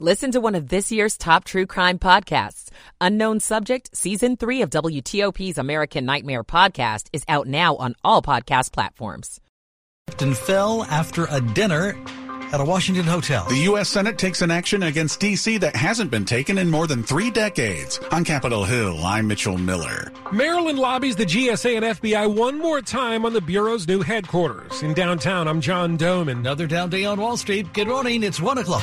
Listen to one of this year's top true crime podcasts. Unknown Subject, Season 3 of WTOP's American Nightmare podcast is out now on all podcast platforms. And fell after a dinner at a Washington hotel. The U.S. Senate takes an action against D.C. that hasn't been taken in more than three decades. On Capitol Hill, I'm Mitchell Miller. Maryland lobbies the GSA and FBI one more time on the Bureau's new headquarters. In downtown, I'm John Domen. Another down day on Wall Street. Good morning. It's 1 o'clock.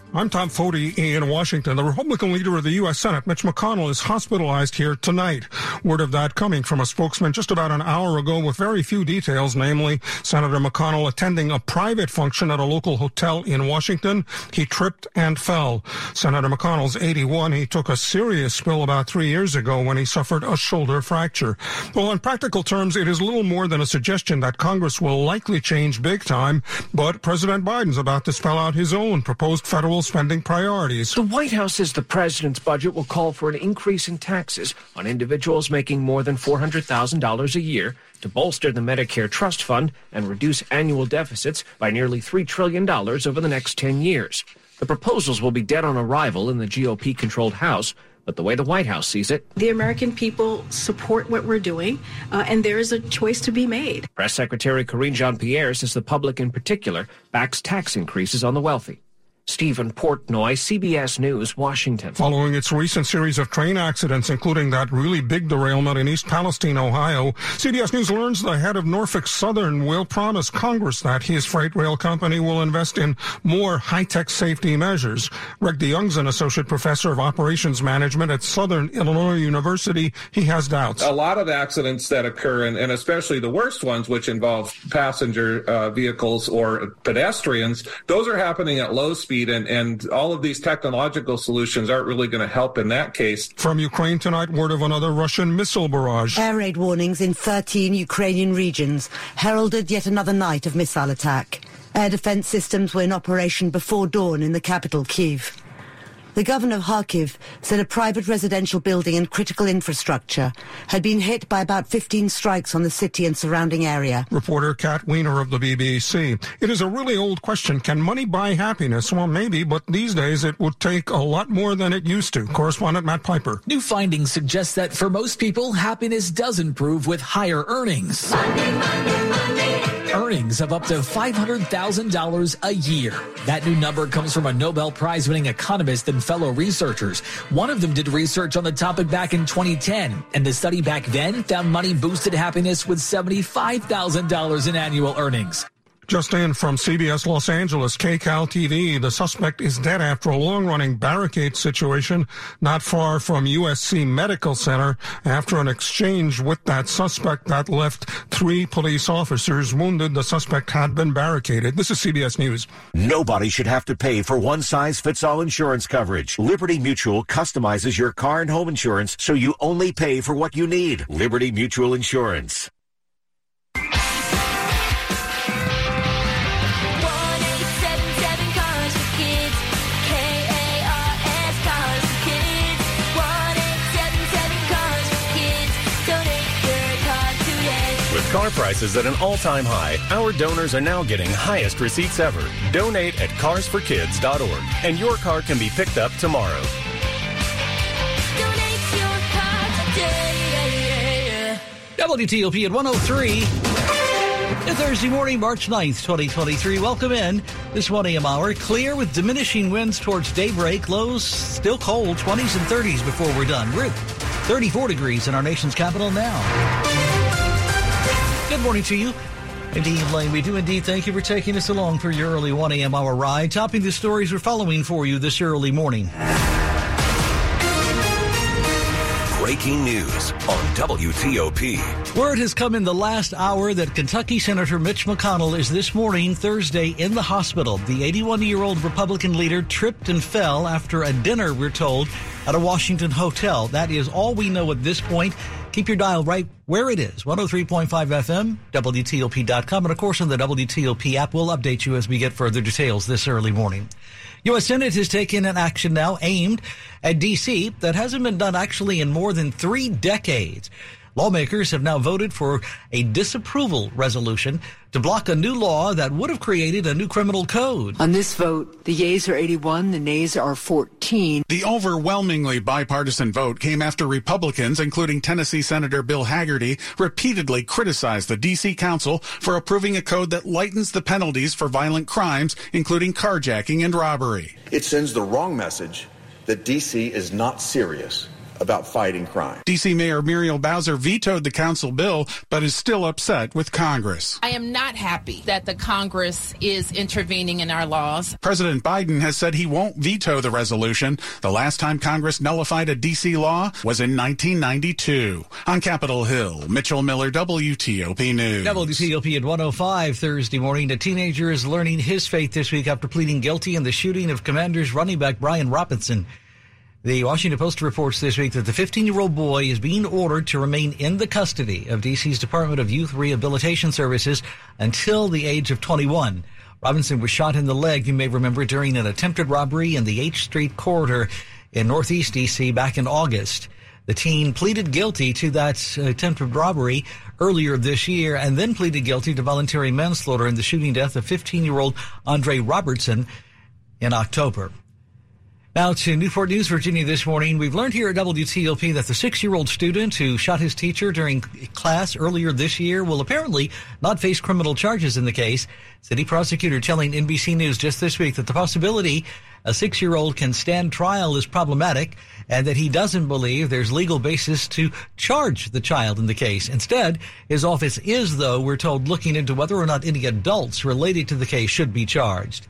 I'm Tom Foti in Washington. The Republican leader of the U.S. Senate, Mitch McConnell, is hospitalized here tonight. Word of that coming from a spokesman just about an hour ago with very few details, namely Senator McConnell attending a private function at a local hotel in Washington. He tripped and fell. Senator McConnell's 81. He took a serious spill about three years ago when he suffered a shoulder fracture. Well, in practical terms, it is little more than a suggestion that Congress will likely change big time, but President Biden's about to spell out his own proposed federal spending priorities. The White House says the president's budget will call for an increase in taxes on individuals making more than $400,000 a year to bolster the Medicare Trust Fund and reduce annual deficits by nearly $3 trillion over the next 10 years. The proposals will be dead on arrival in the GOP controlled House, but the way the White House sees it, the American people support what we're doing, uh, and there is a choice to be made. Press Secretary Karine Jean Pierre says the public in particular backs tax increases on the wealthy. Stephen Portnoy, CBS News, Washington. Following its recent series of train accidents, including that really big derailment in East Palestine, Ohio, CBS News learns the head of Norfolk Southern will promise Congress that his freight rail company will invest in more high-tech safety measures. Greg DeYoung's an associate professor of operations management at Southern Illinois University. He has doubts. A lot of accidents that occur, and, and especially the worst ones, which involve passenger uh, vehicles or pedestrians, those are happening at low speed, and, and all of these technological solutions aren't really going to help in that case. From Ukraine tonight, word of another Russian missile barrage. Air raid warnings in 13 Ukrainian regions heralded yet another night of missile attack. Air defense systems were in operation before dawn in the capital, Kiev. The governor of Kharkiv said a private residential building and critical infrastructure had been hit by about 15 strikes on the city and surrounding area. Reporter Kat Weiner of the BBC. It is a really old question. Can money buy happiness? Well, maybe, but these days it would take a lot more than it used to. Correspondent Matt Piper. New findings suggest that for most people, happiness does improve with higher earnings. Money, money, money. Earnings of up to $500,000 a year. That new number comes from a Nobel Prize winning economist and fellow researchers. One of them did research on the topic back in 2010, and the study back then found money boosted happiness with $75,000 in annual earnings. Just in from CBS Los Angeles, KCAL TV, the suspect is dead after a long-running barricade situation not far from USC Medical Center after an exchange with that suspect that left three police officers wounded. The suspect had been barricaded. This is CBS News. Nobody should have to pay for one-size-fits-all insurance coverage. Liberty Mutual customizes your car and home insurance so you only pay for what you need. Liberty Mutual Insurance. Car prices at an all-time high, our donors are now getting highest receipts ever. Donate at carsforkids.org and your car can be picked up tomorrow. WTOP at 103. It's Thursday morning, March 9th, 2023. Welcome in. This 1 a.m. hour, clear with diminishing winds towards daybreak. Lows still cold, 20s and 30s before we're done. We're 34 degrees in our nation's capital now. Good morning to you. Indeed, Lane, we do indeed thank you for taking us along for your early 1 a.m. hour ride, topping the stories we're following for you this early morning. Breaking news on WTOP. Word has come in the last hour that Kentucky Senator Mitch McConnell is this morning, Thursday, in the hospital. The 81 year old Republican leader tripped and fell after a dinner, we're told, at a Washington hotel. That is all we know at this point. Keep your dial right where it is 103.5 FM, WTOP.com, and of course on the WTOP app. We'll update you as we get further details this early morning. U.S. Senate has taken an action now aimed at D.C. that hasn't been done actually in more than three decades. Lawmakers have now voted for a disapproval resolution to block a new law that would have created a new criminal code. On this vote, the yeas are 81, the nays are 14. The overwhelmingly bipartisan vote came after Republicans, including Tennessee Senator Bill Hagerty, repeatedly criticized the D.C. Council for approving a code that lightens the penalties for violent crimes, including carjacking and robbery. It sends the wrong message that D.C. is not serious about fighting crime. D.C. Mayor Muriel Bowser vetoed the council bill, but is still upset with Congress. I am not happy that the Congress is intervening in our laws. President Biden has said he won't veto the resolution. The last time Congress nullified a D.C. law was in 1992. On Capitol Hill, Mitchell Miller, WTOP News. WTOP at 105 Thursday morning. A teenager is learning his fate this week after pleading guilty in the shooting of Commanders running back Brian Robinson. The Washington Post reports this week that the 15 year old boy is being ordered to remain in the custody of DC's Department of Youth Rehabilitation Services until the age of 21. Robinson was shot in the leg, you may remember, during an attempted robbery in the H Street corridor in Northeast DC back in August. The teen pleaded guilty to that uh, attempted robbery earlier this year and then pleaded guilty to voluntary manslaughter in the shooting death of 15 year old Andre Robertson in October. Now to Newport News, Virginia this morning. We've learned here at WTOP that the six year old student who shot his teacher during class earlier this year will apparently not face criminal charges in the case. City prosecutor telling NBC News just this week that the possibility a six year old can stand trial is problematic and that he doesn't believe there's legal basis to charge the child in the case. Instead, his office is, though, we're told, looking into whether or not any adults related to the case should be charged.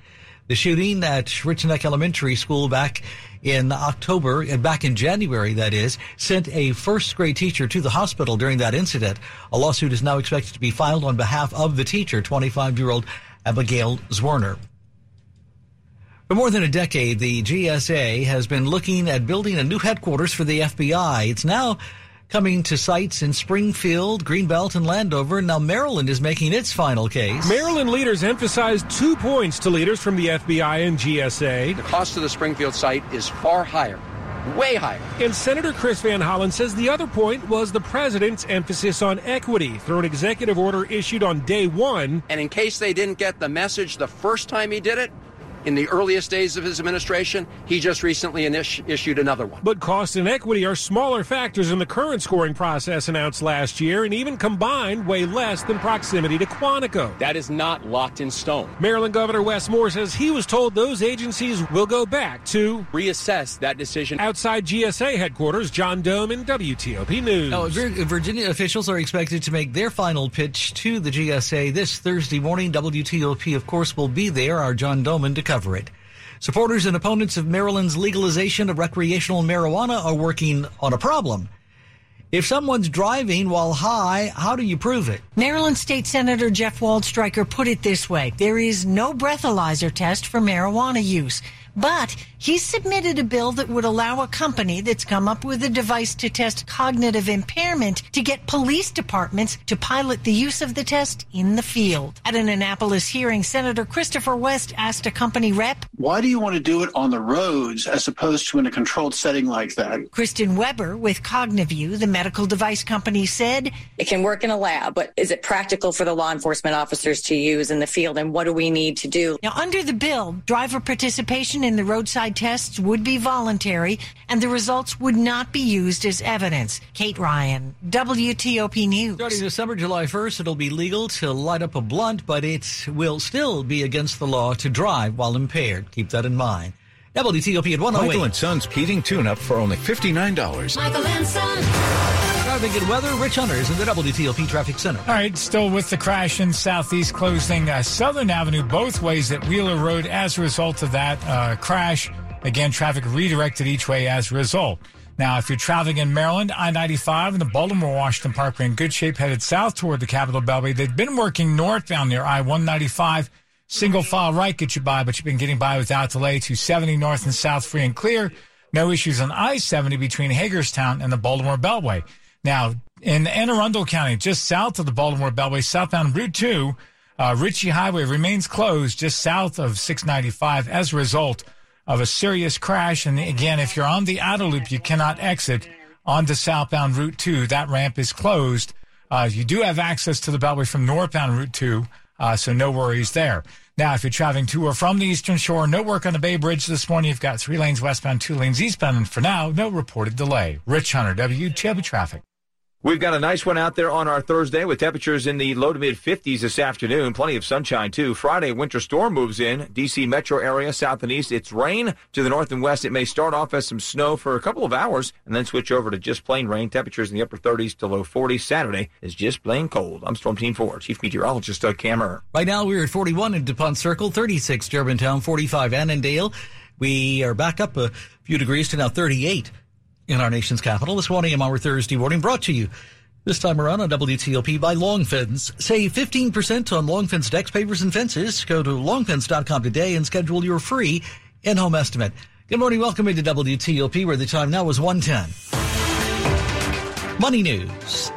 The shooting at Rich Neck Elementary School back in October, uh, back in January, that is, sent a first grade teacher to the hospital during that incident. A lawsuit is now expected to be filed on behalf of the teacher, 25 year old Abigail Zwerner. For more than a decade, the GSA has been looking at building a new headquarters for the FBI. It's now coming to sites in Springfield, Greenbelt, and Landover. Now, Maryland is making its final case. Maryland leaders emphasized two points to leaders from the FBI and GSA. The cost of the Springfield site is far higher. Way higher. And Senator Chris Van Hollen says the other point was the president's emphasis on equity through an executive order issued on day one. And in case they didn't get the message the first time he did it, in the earliest days of his administration. He just recently initi- issued another one. But cost and equity are smaller factors in the current scoring process announced last year, and even combined weigh less than proximity to Quantico. That is not locked in stone. Maryland Governor Wes Moore says he was told those agencies will go back to reassess that decision. Outside GSA headquarters, John Domen WTOP News. Oh, now, Virginia officials are expected to make their final pitch to the GSA this Thursday morning. WTOP, of course, will be there. Our John Domen to cover it. Supporters and opponents of Maryland's legalization of recreational marijuana are working on a problem. If someone's driving while high, how do you prove it? Maryland State Senator Jeff Waldstreicher put it this way there is no breathalyzer test for marijuana use. But he submitted a bill that would allow a company that's come up with a device to test cognitive impairment to get police departments to pilot the use of the test in the field. At an Annapolis hearing, Senator Christopher West asked a company rep, Why do you want to do it on the roads as opposed to in a controlled setting like that? Kristen Weber with Cognivue, the medical device company, said, It can work in a lab, but is it practical for the law enforcement officers to use in the field? And what do we need to do? Now, under the bill, driver participation in the roadside tests would be voluntary and the results would not be used as evidence. Kate Ryan, WTOP News. Starting December, July 1st, it'll be legal to light up a blunt, but it will still be against the law to drive while impaired. Keep that in mind. WTOP at 108. Michael and Son's heating tune-up for only $59. Michael and Son. Driving good weather, Rich Hunters in the WTOP Traffic Center. All right, still with the crash in Southeast closing uh, Southern Avenue both ways at Wheeler Road as a result of that uh, crash. Again, traffic redirected each way as a result. Now, if you're traveling in Maryland, I-95 and the Baltimore-Washington Parkway in good shape headed south toward the Capitol Beltway. They've been working northbound near I-195 Single file right gets you by, but you've been getting by without delay. 270 north and south free and clear. No issues on I-70 between Hagerstown and the Baltimore Beltway. Now, in Anne Arundel County, just south of the Baltimore Beltway, southbound Route 2, uh, Ritchie Highway remains closed just south of 695 as a result of a serious crash. And again, if you're on the outer loop, you cannot exit onto southbound Route 2. That ramp is closed. Uh, you do have access to the Beltway from northbound Route 2, uh, so no worries there. Now, if you're traveling to or from the Eastern Shore, no work on the Bay Bridge this morning. You've got three lanes westbound, two lanes eastbound, and for now, no reported delay. Rich Hunter, WTOP Traffic. We've got a nice one out there on our Thursday with temperatures in the low to mid 50s this afternoon. Plenty of sunshine too. Friday, winter storm moves in. DC metro area, south and east. It's rain to the north and west. It may start off as some snow for a couple of hours and then switch over to just plain rain. Temperatures in the upper 30s to low 40s. Saturday is just plain cold. I'm Storm Team 4, Chief Meteorologist Doug Kammerer. Right now, we're at 41 in DuPont Circle, 36 Germantown, 45 Annandale. We are back up a few degrees to now 38 in our nation's capital. This 1 a.m. our Thursday morning brought to you this time around on WTOP by Longfence. Save 15% on Longfence decks, pavers, and fences. Go to longfence.com today and schedule your free in-home estimate. Good morning. Welcome into WTOP where the time now is 110. Money news.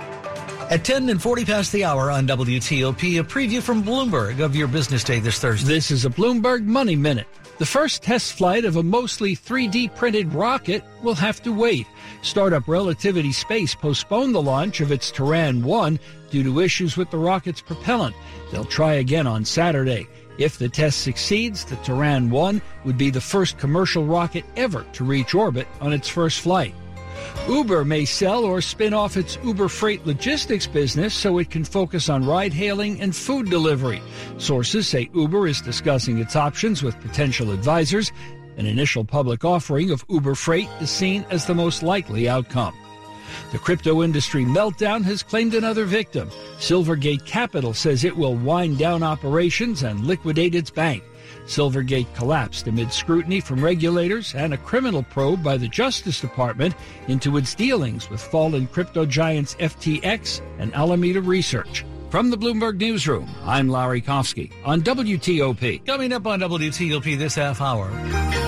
At 10 and 40 past the hour on WTOP, a preview from Bloomberg of your business day this Thursday. This is a Bloomberg Money Minute. The first test flight of a mostly 3D printed rocket will have to wait. Startup Relativity Space postponed the launch of its Terran 1 due to issues with the rocket's propellant. They'll try again on Saturday. If the test succeeds, the Terran 1 would be the first commercial rocket ever to reach orbit on its first flight. Uber may sell or spin off its Uber Freight logistics business so it can focus on ride hailing and food delivery. Sources say Uber is discussing its options with potential advisors. An initial public offering of Uber Freight is seen as the most likely outcome. The crypto industry meltdown has claimed another victim. Silvergate Capital says it will wind down operations and liquidate its bank. Silvergate collapsed amid scrutiny from regulators and a criminal probe by the Justice Department into its dealings with fallen crypto giants FTX and Alameda Research. From the Bloomberg Newsroom, I'm Larry Kofsky on WTOP. Coming up on WTOP this half hour.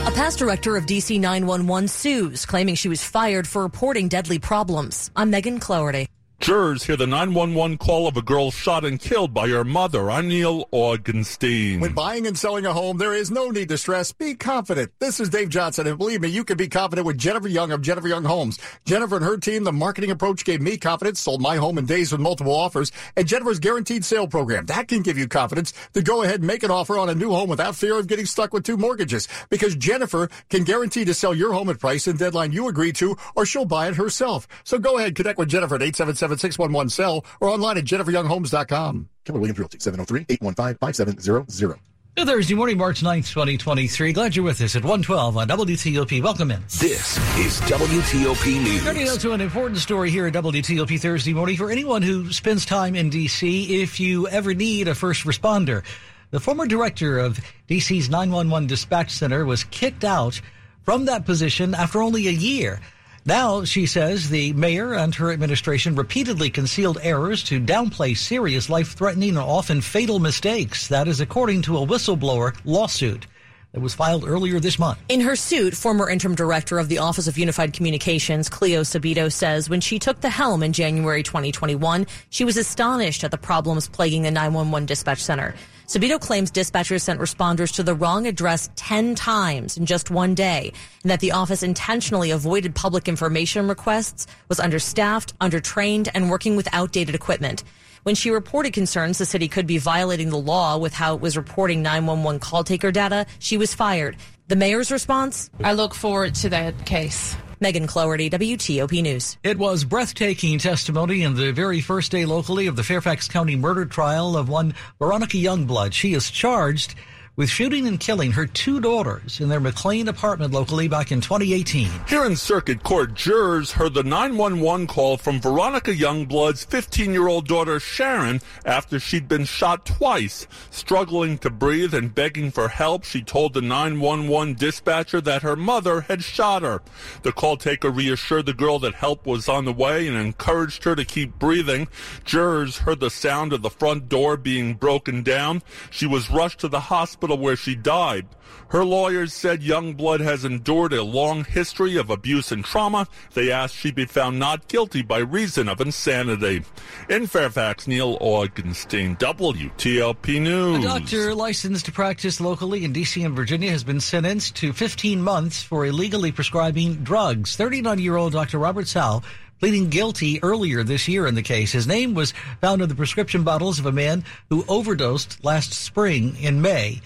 A past director of DC 911 sues, claiming she was fired for reporting deadly problems. I'm Megan Cloherty. Jurors hear the 911 call of a girl shot and killed by her mother. I'm Neil Augenstein. When buying and selling a home, there is no need to stress. Be confident. This is Dave Johnson, and believe me, you can be confident with Jennifer Young of Jennifer Young Homes. Jennifer and her team, the marketing approach gave me confidence, sold my home in days with multiple offers, and Jennifer's guaranteed sale program. That can give you confidence to go ahead and make an offer on a new home without fear of getting stuck with two mortgages. Because Jennifer can guarantee to sell your home at price and deadline you agree to, or she'll buy it herself. So go ahead, connect with Jennifer at 877 611 sell or online at jenniferyounghomes.com. Keller Williams Realty, 703-815-5700. Good Thursday morning, March 9th, 2023. Glad you're with us at 112 on WTOP. Welcome in. This is WTOP News. Turning out to an important story here at WTOP Thursday morning for anyone who spends time in D.C. if you ever need a first responder. The former director of D.C.'s 911 dispatch center was kicked out from that position after only a year. Now, she says the mayor and her administration repeatedly concealed errors to downplay serious life threatening and often fatal mistakes. That is according to a whistleblower lawsuit that was filed earlier this month. In her suit, former interim director of the Office of Unified Communications, Cleo Subido, says when she took the helm in January 2021, she was astonished at the problems plaguing the 911 dispatch center. Subido claims dispatchers sent responders to the wrong address 10 times in just one day, and that the office intentionally avoided public information requests, was understaffed, undertrained, and working with outdated equipment. When she reported concerns the city could be violating the law with how it was reporting 911 call taker data, she was fired. The mayor's response? I look forward to that case. Megan Cloherty, WTOP News. It was breathtaking testimony in the very first day locally of the Fairfax County murder trial of one Veronica Youngblood. She is charged with shooting and killing her two daughters in their McLean apartment locally back in 2018. Here in Circuit Court, jurors heard the 911 call from Veronica Youngblood's 15-year-old daughter Sharon after she'd been shot twice. Struggling to breathe and begging for help, she told the 911 dispatcher that her mother had shot her. The call taker reassured the girl that help was on the way and encouraged her to keep breathing. Jurors heard the sound of the front door being broken down. She was rushed to the hospital hospital where she died. Her lawyers said Youngblood has endured a long history of abuse and trauma. They asked she be found not guilty by reason of insanity. In Fairfax, Neil Augenstein, WTOP News. A doctor licensed to practice locally in D.C. and Virginia has been sentenced to 15 months for illegally prescribing drugs. 39 year old Dr. Robert Sal pleading guilty earlier this year in the case. His name was found in the prescription bottles of a man who overdosed last spring in May.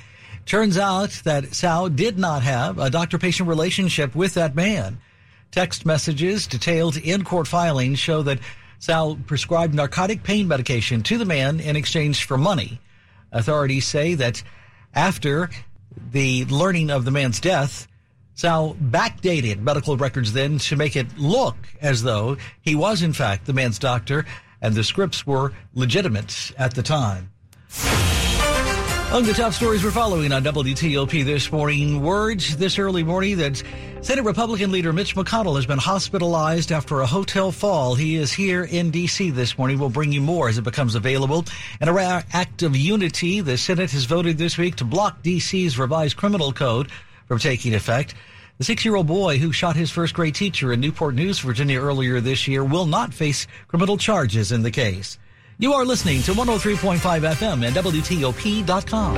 Turns out that Sal did not have a doctor patient relationship with that man. Text messages detailed in court filings show that Sal prescribed narcotic pain medication to the man in exchange for money. Authorities say that after the learning of the man's death, Sal backdated medical records then to make it look as though he was in fact the man's doctor and the scripts were legitimate at the time. Among the top stories we're following on WTOP this morning, words this early morning that Senate Republican leader Mitch McConnell has been hospitalized after a hotel fall. He is here in D.C. this morning. We'll bring you more as it becomes available. In a rare act of unity, the Senate has voted this week to block D.C.'s revised criminal code from taking effect. The six year old boy who shot his first grade teacher in Newport News, Virginia earlier this year will not face criminal charges in the case. You are listening to 103.5 FM and WTOP.com.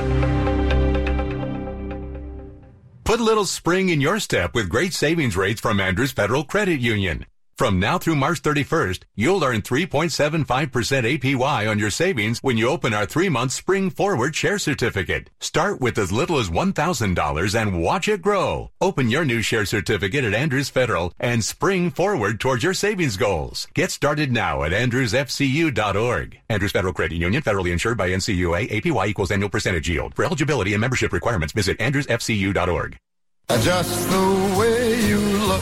Put a little spring in your step with great savings rates from Andrews Federal Credit Union. From now through March 31st, you'll earn 3.75% APY on your savings when you open our three-month Spring Forward Share Certificate. Start with as little as $1,000 and watch it grow. Open your new share certificate at Andrews Federal and spring forward towards your savings goals. Get started now at andrewsfcu.org. Andrews Federal Credit Union, federally insured by NCUA, APY equals annual percentage yield. For eligibility and membership requirements, visit andrewsfcu.org. Just the way you look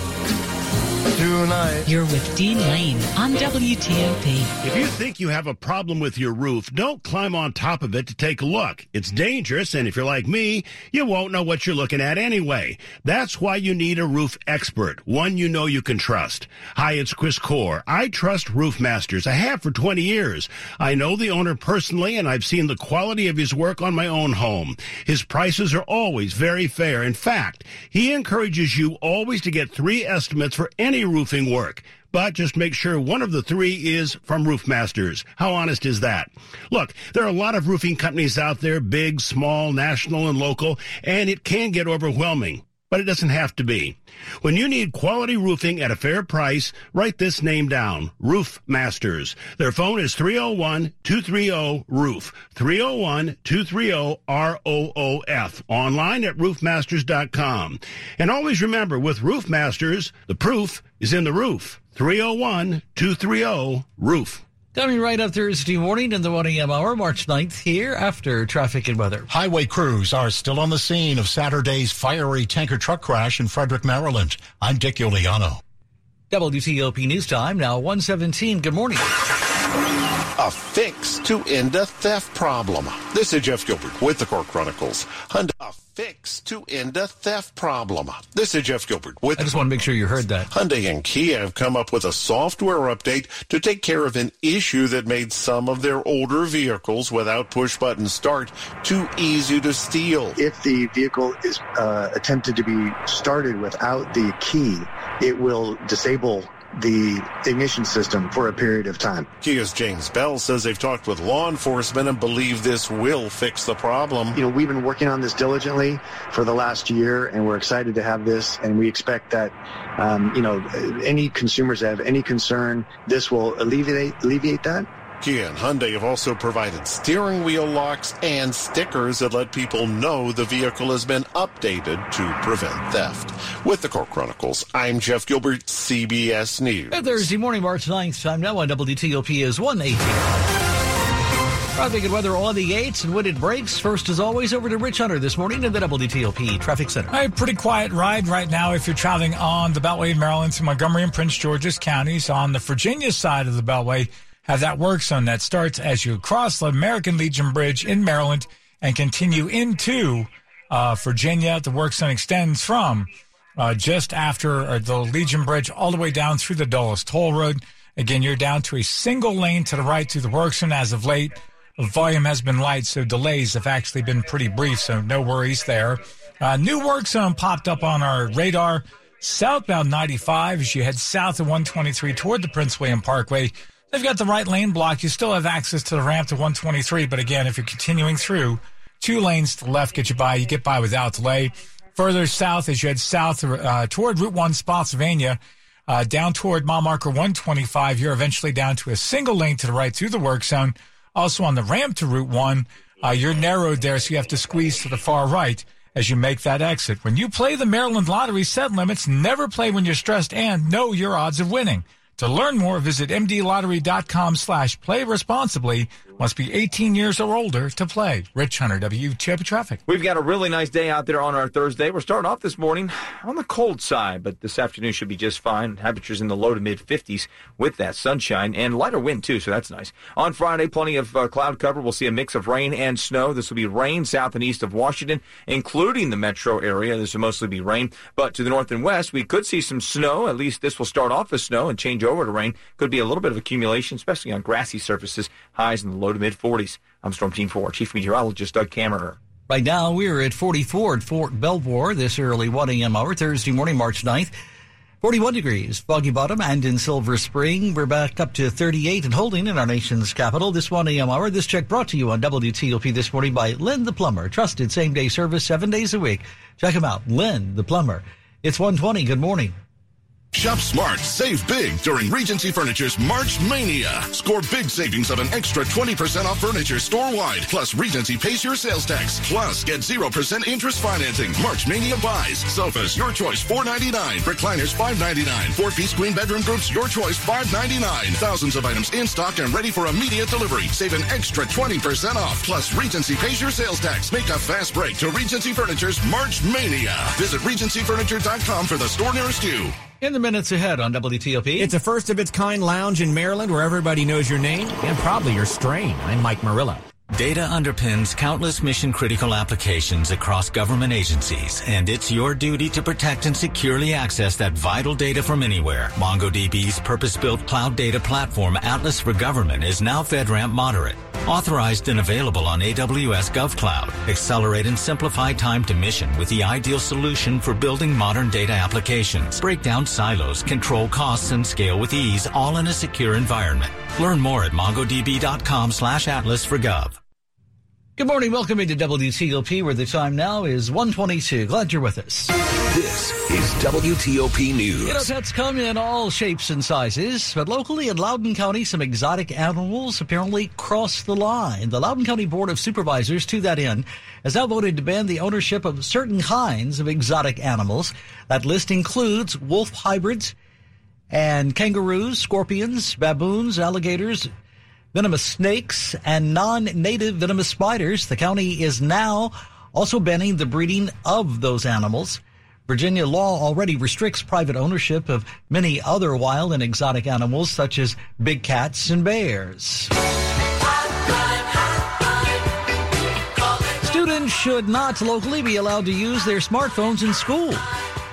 tonight. You're with Dean Lane on WTOP. If you think you have a problem with your roof, don't climb on top of it to take a look. It's dangerous, and if you're like me, you won't know what you're looking at anyway. That's why you need a roof expert, one you know you can trust. Hi, it's Chris Core. I trust Roof Masters. I have for 20 years. I know the owner personally, and I've seen the quality of his work on my own home. His prices are always very fair. In fact, he encourages you always to get three estimates for any roofing work. But just make sure one of the three is from Roof Masters. How honest is that? Look, there are a lot of roofing companies out there, big, small, national, and local, and it can get overwhelming. But it doesn't have to be. When you need quality roofing at a fair price, write this name down. Roof Masters. Their phone is 301-230-ROOF. 301-230-ROOF. Online at roofmasters.com. And always remember, with Roof Masters, the proof is in the roof. 301-230-ROOF. Coming right up Thursday morning in the 1 a.m. hour, March 9th, here after traffic and weather. Highway crews are still on the scene of Saturday's fiery tanker truck crash in Frederick, Maryland. I'm Dick Iuliano. WTOP News Time, now 117. Good morning. A fix to end a theft problem. This is Jeff Gilbert with the Car Chronicles. Hyundai, a fix to end a theft problem. This is Jeff Gilbert with I just want to make sure you heard that. Hyundai and Kia have come up with a software update to take care of an issue that made some of their older vehicles without push button start too easy to steal. If the vehicle is uh, attempted to be started without the key, it will disable the ignition system for a period of time. Kia's James Bell says they've talked with law enforcement and believe this will fix the problem. You know, we've been working on this diligently for the last year, and we're excited to have this, and we expect that, um, you know, any consumers that have any concern, this will alleviate alleviate that. Kia and Hyundai have also provided steering wheel locks and stickers that let people know the vehicle has been updated to prevent theft. With the Car Chronicles, I'm Jeff Gilbert, CBS News. And Thursday morning, March 9th, time now on WTOP is 118. Traffic and weather on the 8s and when it breaks. First, as always, over to Rich Hunter this morning in the WTOP Traffic Center. A pretty quiet ride right now if you're traveling on the Beltway in Maryland to Montgomery and Prince George's counties. On the Virginia side of the Beltway, have that works on that starts as you cross the American Legion Bridge in Maryland and continue into uh, Virginia. The work zone extends from uh, just after uh, the Legion Bridge all the way down through the Dulles Toll Road. Again, you're down to a single lane to the right through the work zone as of late. volume has been light, so delays have actually been pretty brief, so no worries there. Uh, new work zone popped up on our radar. Southbound 95 as you head south of 123 toward the Prince William Parkway. They've got the right lane blocked. You still have access to the ramp to 123, but again, if you're continuing through, two lanes to the left get you by. You get by without delay. Further south as you head south uh, toward Route 1 Spotsylvania, uh, down toward mile marker 125, you're eventually down to a single lane to the right through the work zone. Also on the ramp to Route 1, uh, you're narrowed there, so you have to squeeze to the far right as you make that exit. When you play the Maryland Lottery set limits, never play when you're stressed and know your odds of winning. To learn more, visit mdlottery.com slash play responsibly. Must be 18 years or older to play. Rich Hunter, WTOP Traffic. We've got a really nice day out there on our Thursday. We're starting off this morning on the cold side, but this afternoon should be just fine. Temperatures in the low to mid 50s with that sunshine and lighter wind too, so that's nice. On Friday, plenty of uh, cloud cover. We'll see a mix of rain and snow. This will be rain south and east of Washington, including the metro area. This will mostly be rain, but to the north and west, we could see some snow. At least this will start off as snow and change over to rain. Could be a little bit of accumulation, especially on grassy surfaces. Highs in the low to mid 40s. I'm Storm Team 4 Chief Meteorologist Doug Kammerer. Right now, we're at 44 at Fort Belvoir this early 1 a.m. hour, Thursday morning, March 9th. 41 degrees, Foggy Bottom, and in Silver Spring. We're back up to 38 and holding in our nation's capital this 1 a.m. hour. This check brought to you on WTOP this morning by Lynn the Plumber. Trusted same day service seven days a week. Check him out, Lynn the Plumber. It's 120. Good morning. Shop smart, save big during Regency Furniture's March Mania. Score big savings of an extra 20% off furniture store-wide. Plus, Regency pays your sales tax. Plus, get 0% interest financing. March Mania buys. Sofas, your choice, $4.99. Recliners, $5.99. Four-piece queen bedroom groups, your choice, $5.99. Thousands of items in stock and ready for immediate delivery. Save an extra 20% off. Plus, Regency pays your sales tax. Make a fast break to Regency Furniture's March Mania. Visit RegencyFurniture.com for the store nearest you. In the minutes ahead on WTOP. It's a first of its kind lounge in Maryland where everybody knows your name and probably your strain. I'm Mike Murillo. Data underpins countless mission critical applications across government agencies, and it's your duty to protect and securely access that vital data from anywhere. MongoDB's purpose built cloud data platform, Atlas for Government, is now FedRAMP moderate. Authorized and available on AWS GovCloud. Accelerate and simplify time to mission with the ideal solution for building modern data applications. Break down silos, control costs, and scale with ease, all in a secure environment. Learn more at mongodb.com slash atlas for gov. Good morning. Welcome into WTOP, where the time now is 122. Glad you're with us. This is WTOP News. You know, pets come in all shapes and sizes, but locally in Loudoun County, some exotic animals apparently crossed the line. The Loudoun County Board of Supervisors, to that end, has now voted to ban the ownership of certain kinds of exotic animals. That list includes wolf hybrids and kangaroos, scorpions, baboons, alligators, venomous snakes, and non-native venomous spiders. The county is now also banning the breeding of those animals. Virginia law already restricts private ownership of many other wild and exotic animals, such as big cats and bears. Students should not locally be allowed to use their smartphones in school.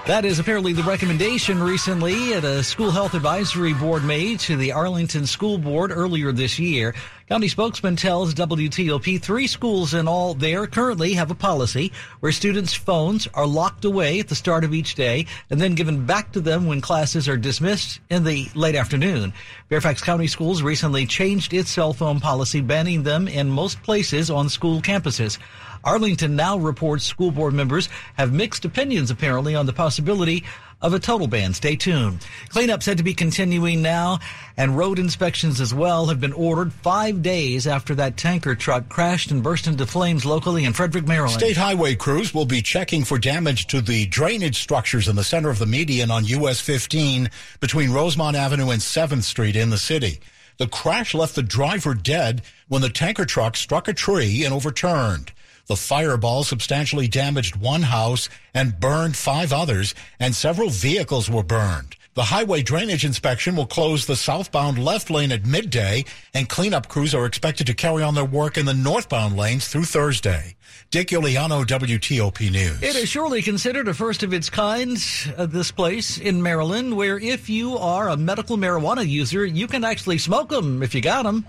That is apparently the recommendation recently at a school health advisory board made to the Arlington School Board earlier this year. County spokesman tells WTOP three schools in all there currently have a policy where students' phones are locked away at the start of each day and then given back to them when classes are dismissed in the late afternoon. Fairfax County Schools recently changed its cell phone policy, banning them in most places on school campuses. Arlington now reports school board members have mixed opinions apparently on the possibility of a total ban. Stay tuned. Cleanup said to be continuing now, and road inspections as well have been ordered five days after that tanker truck crashed and burst into flames locally in Frederick, Maryland. State highway crews will be checking for damage to the drainage structures in the center of the median on US 15 between Rosemont Avenue and 7th Street in the city. The crash left the driver dead when the tanker truck struck a tree and overturned. The fireball substantially damaged one house and burned five others, and several vehicles were burned. The highway drainage inspection will close the southbound left lane at midday, and cleanup crews are expected to carry on their work in the northbound lanes through Thursday. Dick Iuliano, WTOP News. It is surely considered a first of its kind, uh, this place in Maryland, where if you are a medical marijuana user, you can actually smoke them if you got them.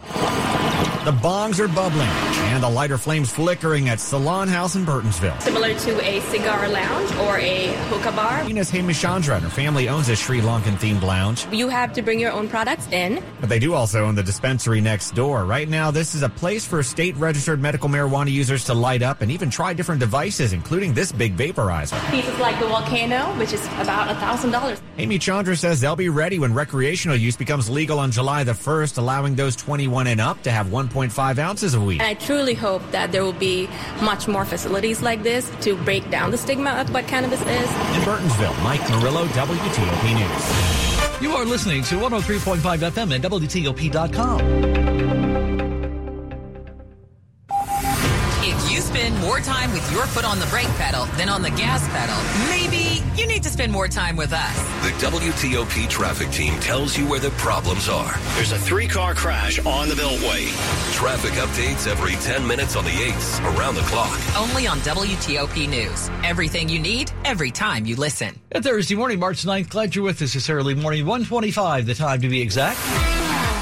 The bongs are bubbling and the lighter flames flickering at Salon House in Burtonsville. Similar to a cigar lounge or a hookah bar. Venus Hamishandra and her family owns a Sri Lankan themed lounge. You have to bring your own products in. But they do also own the dispensary next door. Right now, this is a place for state registered medical marijuana users to light up and even try different devices, including this big vaporizer. Pieces like the volcano, which is about a thousand dollars. Amy Chandra says they'll be ready when recreational use becomes legal on July the 1st, allowing those 21 and up to have 1.5 ounces a week. And I truly hope that there will be much more facilities like this to break down the stigma of what cannabis is. In Burtonsville, Mike Murillo, WTOP News. You are listening to 103.5 FM at WTOP.com. If you spend more time with your foot on the brake pedal than on the gas pedal, maybe you need to spend more time with us. The WTOP traffic team tells you where the problems are. There's a three car crash on the Beltway. Traffic updates every 10 minutes on the 8s, around the clock. Only on WTOP News. Everything you need, every time you listen. And Thursday morning, March 9th, glad you're with us this early morning. 125, the time to be exact.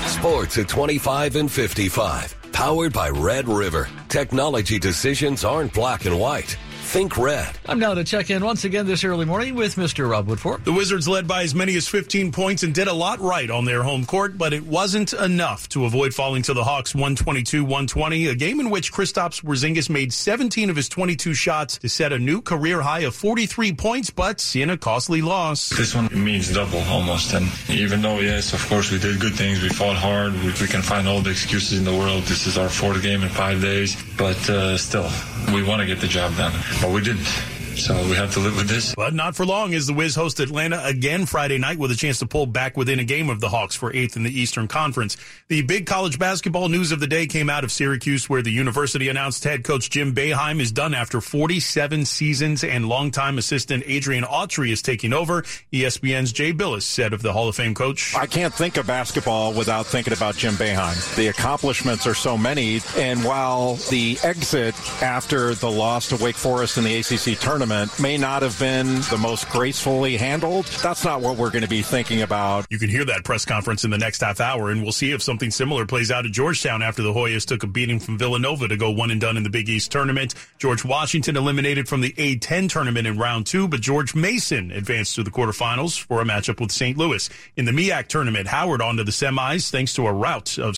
Sports at 25 and 55. Powered by Red River. Technology decisions aren't black and white. Think red. I'm now to check in once again this early morning with Mr. Rob Woodfork. The Wizards led by as many as 15 points and did a lot right on their home court, but it wasn't enough to avoid falling to the Hawks 122-120, a game in which Kristaps Porzingis made 17 of his 22 shots to set a new career high of 43 points, but in a costly loss. This one means double almost, and even though yes, of course we did good things, we fought hard, we, we can find all the excuses in the world. This is our fourth game in five days, but uh, still, we want to get the job done but we didn't. So we have to live with this. But not for long as the Wiz host Atlanta again Friday night with a chance to pull back within a game of the Hawks for eighth in the Eastern Conference. The big college basketball news of the day came out of Syracuse where the university announced head coach Jim Boeheim is done after 47 seasons and longtime assistant Adrian Autry is taking over. ESPN's Jay Bilas said of the Hall of Fame coach. I can't think of basketball without thinking about Jim Boeheim. The accomplishments are so many. And while the exit after the loss to Wake Forest in the ACC tournament may not have been the most gracefully handled, that's not what we're going to be thinking about. You can hear that press conference in the next half hour, and we'll see if something similar plays out at Georgetown after the Hoyas took a beating from Villanova to go one and done in the Big East tournament. George Washington eliminated from the A10 tournament in round two, but George Mason advanced to the quarterfinals for a matchup with St. Louis. In the MEAC tournament, Howard on to the semis thanks to a rout of